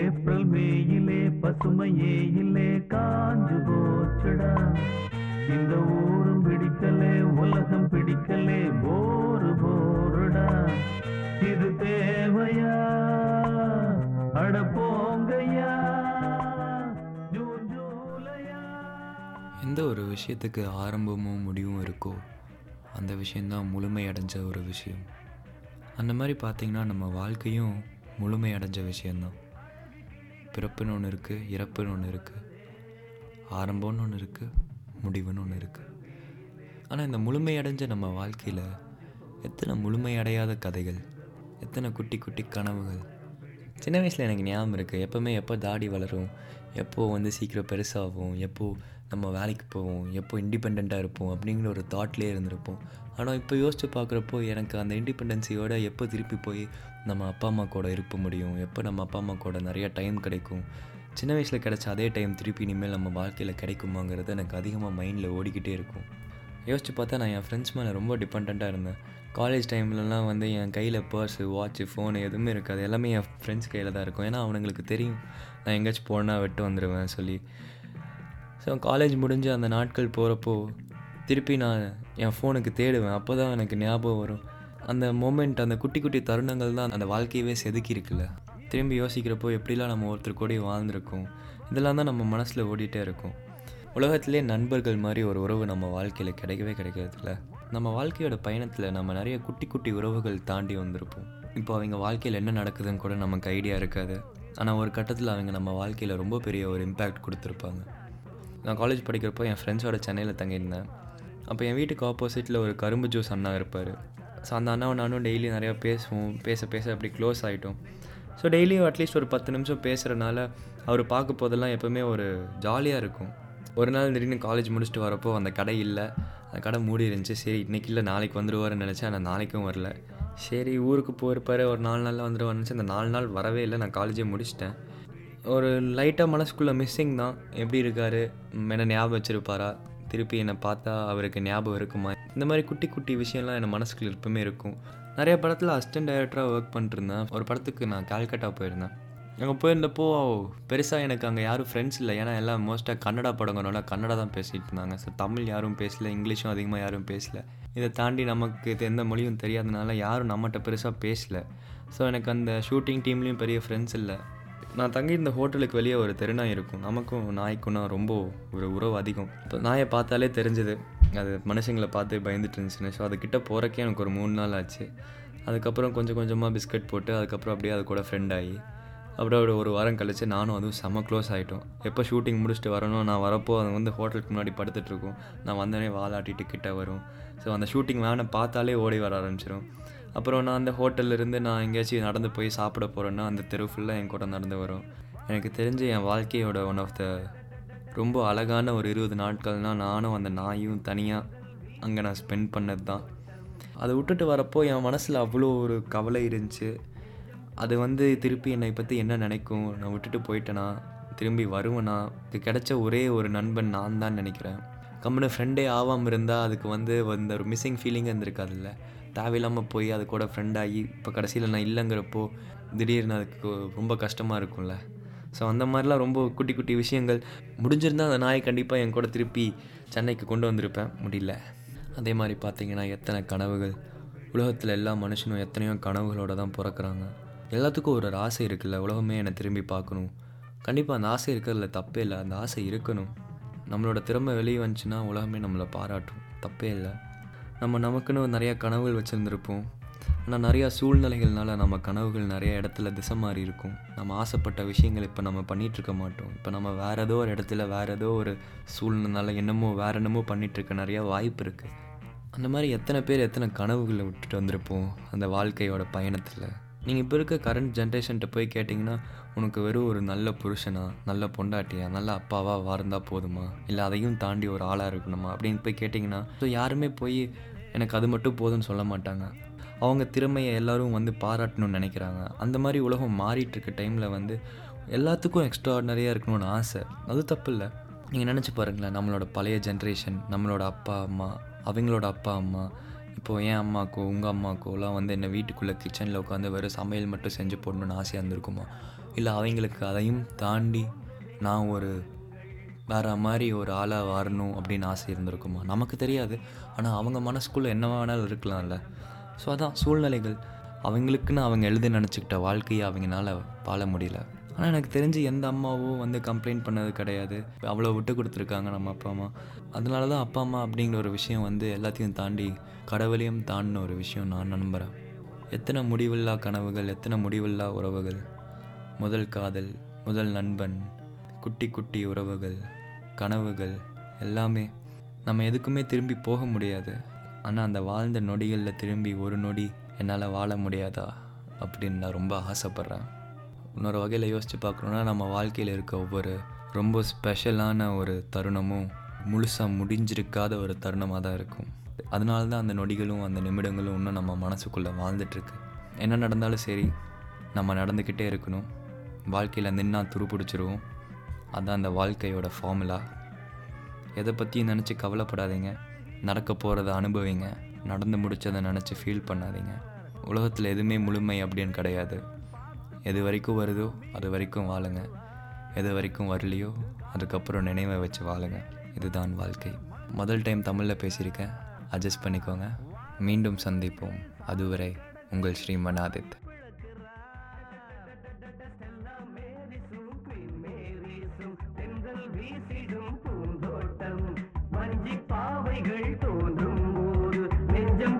April மேயிலே பசுமையே இல்லே காஞ்சு போச்சுடா. இந்த ஊரும் பிடிக்கலே உலகம் பிடிக்கலே போரு போருடா. இது தேவையா? அட போங்கய்யா. எந்த ஒரு விஷயத்துக்கு ஆரம்பமும் முடிவும் இருக்கோ அந்த விஷயந்தான் முழுமை அடைஞ்ச ஒரு விஷயம். அந்த மாதிரி பார்த்திங்கன்னா நம்ம வாழ்க்கையும் முழுமை அடைஞ்ச விஷயந்தான் பிறப்புன்னு ஒன்று இருக்குது இறப்புன்னு ஒன்று இருக்குது ஆரம்பம்னு ஒன்று இருக்குது முடிவுன்னு ஒன்று இருக்குது ஆனால் இந்த முழுமையடைஞ்ச நம்ம வாழ்க்கையில் எத்தனை முழுமையடையாத கதைகள் எத்தனை குட்டி குட்டி கனவுகள். சின்ன வயசில் எனக்கு ஞாபகம் இருக்குது எப்போவுமே எப்போ தாடி வளரும் எப்போ வந்து சீக்கிரம் பெருசாகும் எப்போ நம்ம வேலைக்கு போவோம் எப்போ இண்டிபெண்ட்டாக இருப்போம் அப்படிங்கிற ஒரு தாட்லேயே இருந்திருப்போம். ஆனால் இப்போ யோசித்து பார்க்குறப்போ எனக்கு அந்த இண்டிபெண்டன்சியோட எப்போ திருப்பி போய் நம்ம அப்பா அம்மா கூட இருக்க முடியும். எப்போ நம்ம அப்பா அம்மா கூட நிறைய டைம் கிடைக்கும். சின்ன வயசில் கிடைச்ச அதே டைம் திருப்பி இனிமேல் நம்ம வாழ்க்கையில் கிடைக்குமாங்கிறது எனக்கு அதிகமாக மைண்டில் ஓடிக்கிட்டே இருக்கும். யோசிச்சு பார்த்தா நான் என் ஃப்ரெண்ட்ஸ் மேலே ரொம்ப டிபெண்ட்டாக இருந்தேன். காலேஜ் டைம்லலாம் வந்து என் கையில் பர்ஸு வாட்ச்சு ஃபோனு எதுவுமே இருக்காது. எல்லாமே என் ஃப்ரெண்ட்ஸ் கையில் தான் இருக்கும். ஏன்னா அவனுங்களுக்கு தெரியும். நான் எங்கேயாச்சும் போனால் விட்டு வந்துடுவேன் சொல்லி. ஸோ காலேஜ் முடிஞ்சு அந்த நாட்கள் போகிறப்போ திருப்பி நான் என் ஃபோனுக்கு தேடுவேன். அப்போ தான் எனக்கு ஞாபகம் வரும். அந்த மோமெண்ட் அந்த குட்டி குட்டி தருணங்கள் தான் அந்த வாழ்க்கையவே செதுக்கி இருக்குல்ல திரும்பி யோசிக்கிறப்போ எப்படிலாம் நம்ம ஒருத்தர் கூட வாழ்ந்திருக்கோம். இதெல்லாம் தான் நம்ம மனசில் ஓடிட்டே இருக்கும். உலகத்திலே நண்பர்கள் மாதிரி ஒரு உறவு நம்ம வாழ்க்கையில் கிடைக்கவே கிடைக்கிறதில்ல நம்ம வாழ்க்கையோட பயணத்தில் நம்ம நிறைய குட்டி குட்டி உறவுகள் தாண்டி வந்திருப்போம். இப்போ அவங்க வாழ்க்கையில் என்ன நடக்குதுன்னு கூட நமக்கு ஐடியா இருக்காது. ஆனால் ஒரு கட்டத்தில் அவங்க நம்ம வாழ்க்கையில் ரொம்ப பெரிய ஒரு இம்பேக்ட் கொடுத்துருப்பாங்க. நான் காலேஜ் படிக்கிறப்போ என் ஃப்ரெண்ட்ஸோட சென்னையில் தங்கியிருந்தேன். அப்போ என் வீட்டுக்கு ஆப்போசிட்டில் ஒரு கரும்பு ஜூஸ் அண்ணா இருப்பார். ஸோ அந்த அண்ணாவும் நானும் டெய்லி நிறையா பேசுவோம். பேச பேச அப்படி க்ளோஸ் ஆகிட்டோம் ஸோ டெய்லியும் அட்லீஸ்ட் ஒரு பத்து நிமிஷம் பேசுகிறனால அவர் பார்க்க போதெல்லாம் எப்போவுமே ஒரு ஜாலியாக இருக்கும். ஒரு நாள் திடீர்னு காலேஜ் முடிச்சுட்டு வரப்போ அந்த கடை இல்லை. அந்த கடை மூடி இருந்துச்சு. சரி இன்றைக்கி இல்லை நாளைக்கு வந்துடுவாருன்னு நினச்சேன். ஆனால் நாளைக்கும் வரல. சரி ஊருக்கு போயிருப்பார். ஒரு நாலு நாளில் வந்துடுவார்னு நினச்சி அந்த நாலு நாள் வரவே இல்லை. நான் காலேஜே முடிச்சிட்டேன். ஒரு லைட்டாக மனசுக்குள்ளே மிஸ்ஸிங் தான். எப்படி இருக்கார்? என்ன ஞாபகம் வச்சுருப்பாரா? திருப்பி என்னை பார்த்தா அவருக்கு ஞாபகம் இருக்குமா? இந்த மாதிரி குட்டி குட்டி விஷயம்லாம் என் மனசுக்குள்ள எப்பவுமே இருக்கும். நிறைய படத்தில் அசிஸ்டன்ட் டைரக்டராக ஒர்க் பண்ணிட்டுருந்தேன். ஒரு படத்துக்கு நான் கால்கட்டா போயிருந்தேன். அங்கே போயிருந்தப்போ பெருசாக எனக்கு அங்கே யாரும் ஃப்ரெண்ட்ஸ் இல்லை. ஏன்னா எல்லாம் மோஸ்ட்டாக கன்னடா படங்கனால கன்னடா தான் பேசிகிட்டு இருந்தாங்க. ஸோ தமிழ் யாரும் பேசல இங்கிலீஷும் அதிகமாக யாரும் பேசல. இதை தாண்டி நமக்கு இது எந்த மொழியும் தெரியாதனால யாரும் நம்மகிட்ட பெருசாக பேசல. ஸோ எனக்கு அந்த ஷூட்டிங் டீம்லேயும் பெரிய ஃப்ரெண்ட்ஸ் இல்லை. நான் தங்கியிருந்த ஹோட்டலுக்கு வெளியே ஒரு தெருநாய் இருக்கும். நமக்கும் நாய்க்கும்னா ரொம்ப ஒரு உறவு அதிகம். இப்போ நாயை பார்த்தாலே தெரிஞ்சது. அது மனுஷங்களை பார்த்து பயந்துட்டு இருந்துச்சுன்னு. ஸோ அதுக்கிட்ட போகிறக்கே எனக்கு ஒரு மூணு நாள் ஆச்சு. அதுக்கப்புறம் கொஞ்சம் கொஞ்சமாக பிஸ்கட் போட்டு அதுக்கப்புறம் அப்படியே அது கூட ஃப்ரெண்ட் ஆகி அப்படியே அப்படி ஒரு வாரம் கழித்து நானும் அதுவும் செம்ம க்ளோஸ் ஆகிட்டோம் எப்போ ஷூட்டிங் முடிச்சுட்டு வரணும் நான் வரப்போ அது வந்து ஹோட்டலுக்கு முன்னாடி படுத்துட்ருக்கும் நான் வந்தோடனே வாலாட்டிட்டு கிட்டே வரும். ஸோ அந்த ஷூட்டிங் வேனை பார்த்தாலே ஓடி வர ஆரம்பிச்சிடும் அப்புறம் நான் அந்த ஹோட்டல்ல இருந்து நான் எங்கேயாச்சும் நடந்து போய் சாப்பிட போகிறேன்னா அந்த தெரு ஃபுல்லாக என் கூட நடந்து வரும். எனக்கு தெரிஞ்ச என் வாழ்க்கையோட ஒன் ஆஃப் த ரொம்ப அழகான ஒரு இருபது நாட்கள்னால் நானும் அந்த நாயும் தனியாக அங்கே நான் ஸ்பெண்ட் பண்ணது தான் அதை விட்டுட்டு வரப்போ என் மனசில் அவ்வளோ ஒரு கவலை இருந்துச்சு. அது வந்து திருப்பி என்னை பற்றி என்ன நினைக்கும்? நான் விட்டுட்டு போயிட்டேனா? திரும்பி வருவேனா? இது கிடைச்ச ஒரே ஒரு நண்பன் நான் தான் நினைக்கிறேன் கம்முன்னு ஃப்ரெண்டே ஆகாமல் இருந்தால் அதுக்கு வந்து அந்த ஒரு மிஸ்ஸிங் ஃபீலிங் இருந்திருக்காதுல்ல. தேவையில்லாமல் போய் அது கூட ஃப்ரெண்ட் ஆகி இப்போ கடைசியில் நான் இல்லைங்கிறப்போ திடீர்னு அதுக்கு ரொம்ப கஷ்டமாக இருக்கும்ல. ஸோ அந்த மாதிரிலாம் ரொம்ப குட்டி குட்டி விஷயங்கள். முடிஞ்சிருந்தால் அந்த நாயை கண்டிப்பாக என் கூட திருப்பி சென்னைக்கு கொண்டு வந்திருப்பேன். முடியல. அதே மாதிரி பார்த்தீங்கன்னா எத்தனை கனவுகள். உலகத்தில் எல்லா மனுஷனும் எத்தனையோ கனவுகளோடு தான் பிறக்கிறாங்க. எல்லாத்துக்கும் ஒரு ஒரு ஆசை இருக்குல்ல. உலகமே என்னை திரும்பி பார்க்கணும். கண்டிப்பாக அந்த ஆசை இருக்கிறதுல தப்பே இல்லை. அந்த ஆசை இருக்கணும். நம்மளோட திறமை வெளியே வந்துச்சுன்னா உலகமே நம்மளை பாராட்டும். தப்பே இல்லை. நம்ம நமக்குன்னு நிறையா கனவுகள் வச்சுருந்துருப்போம். ஆனால் நிறையா சூழ்நிலைகள்னால நம்ம கனவுகள் நிறைய இடத்துல திசை மாறி இருக்கும். நம்ம ஆசைப்பட்ட விஷயங்கள் இப்போ நம்ம பண்ணிகிட்ருக்க மாட்டோம். இப்போ நம்ம வேறு ஏதோ ஒரு இடத்துல வேறு ஏதோ ஒரு சூழ்நிலைனால என்னமோ வேறு என்னமோ பண்ணிகிட்ருக்க நிறையா வாய்ப்பு இருக்குது அந்த மாதிரி எத்தனை பேர் எத்தனை கனவுகளை விட்டுட்டு வந்திருப்போம் அந்த வாழ்க்கையோட பயணத்தில்? நீங்கள் இப்போ இருக்க கரண்ட் ஜென்ரேஷன்கிட்ட போய் கேட்டிங்கன்னா உனக்கு வெறும் ஒரு நல்ல புருஷனா நல்ல பொண்டாட்டியா நல்ல அப்பாவாக வாழ்ந்தால் போதுமா? இல்லை அதையும் தாண்டி ஒரு ஆளாக இருக்கணுமா? அப்படின்னு போய் கேட்டிங்கன்னா ஸோ யாருமே போய் எனக்கு அது மட்டும் போதும்னு சொல்ல மாட்டாங்க. அவங்க திறமையை எல்லாரும் வந்து பாராட்டணும்னு நினைக்கிறாங்க. அந்த மாதிரி உலகம் மாறிட்டுருக்க டைமில் வந்து எல்லாத்துக்கும் எக்ஸ்ட்ராடினரியாக இருக்கணும்னு ஆசை. அது தப்பு இல்லை. நீங்கள் நினச்சி பாருங்களேன் நம்மளோட பழைய ஜென்ரேஷன் நம்மளோட அப்பா அம்மா அவங்களோட அப்பா அம்மா இப்போது என் அம்மாக்கோ உங்கள் அம்மாக்கோலாம் வந்து என்ன வீட்டுக்குள்ளே கிச்சனில் உட்காந்து வெறும் சமையல் மட்டும் செஞ்சு போடணுன்னு ஆசையாக இருந்திருக்குமா? இல்லை அவங்களுக்கு அதையும் தாண்டி நான் ஒரு வேற மாதிரி ஒரு ஆளாக வரணும் அப்படின்னு ஆசை இருந்திருக்குமா? நமக்கு தெரியாது. ஆனால் அவங்க மனசுக்குள்ளே என்ன வேணாலும் இருக்கலாம்ல. ஸோ அதான் சூழ்நிலைகள். அவங்களுக்குன்னு அவங்க எழுதி நினச்சிக்கிட்ட வாழ்க்கையை அவங்களால வாழ முடியல. ஆனால் எனக்கு தெரிஞ்சு எந்த அம்மாவும் வந்து கம்ப்ளைண்ட் பண்ணது கிடையாது. அவ்வளோ விட்டு கொடுத்துருக்காங்க நம்ம அப்பா அம்மா. அதனால தான் அப்பா அம்மா அப்படிங்கிற ஒரு விஷயம் வந்து எல்லாத்தையும் தாண்டி கடவுளையும் தாண்டின ஒரு விஷயம் நான் நம்புகிறேன் எத்தனை முடிவில்லா கனவுகள் எத்தனை முடிவில்லா உறவுகள்? முதல் காதல் முதல் நண்பன் குட்டி குட்டி உறவுகள் கனவுகள் எல்லாமே நம்ம எதுக்குமே திரும்பி போக முடியாது. ஆனால் அந்த வாழ்ந்த நொடிகளில் திரும்பி ஒரு நொடி என்னால் வாழ முடியாதா அப்படின்னு நான் ரொம்ப ஆசைப்பட்றேன். இன்னொரு வகையில் யோசித்து பார்க்கணுன்னா நம்ம வாழ்க்கையில் இருக்க ஒவ்வொரு ரொம்ப ஸ்பெஷலான ஒரு தருணமும் முழுசாக முடிஞ்சிருக்காத ஒரு தருணமாக தான் இருக்கும். அதனால தான் அந்த நொடிகளும் அந்த நிமிடங்களும் இன்னும் நம்ம மனசுக்குள்ளே வாழ்ந்துட்டுருக்கு. என்ன நடந்தாலும் சரி நம்ம நடந்துக்கிட்டே இருக்கணும். வாழ்க்கையில் நின்னா துரு பிடிச்சிருவோம் அதான் அந்த வாழ்க்கையோட ஃபார்முலா எதை பற்றியும் நினச்சி கவலைப்படாதீங்க. நடக்க போகிறத அனுபவிங்க. நடந்து முடிச்சதை நினச்சி ஃபீல் பண்ணாதீங்க. உலகத்தில் எதுவுமே முழுமை அப்படின்னு கிடையாது. எது வரைக்கும் வருதோ அது வரைக்கும் வாழுங்க. எது வரைக்கும் வரலையோ அதுக்கப்புறம் நினைவை வச்சு வாழுங்க. இதுதான் வாழ்க்கை. முதல் டைம் தமிழில் பேசியிருக்கேன். அட்ஜஸ்ட் பண்ணிக்கோங்க. மீண்டும் சந்திப்போம். அதுவரை உங்கள் ஸ்ரீமன் ஆதித்.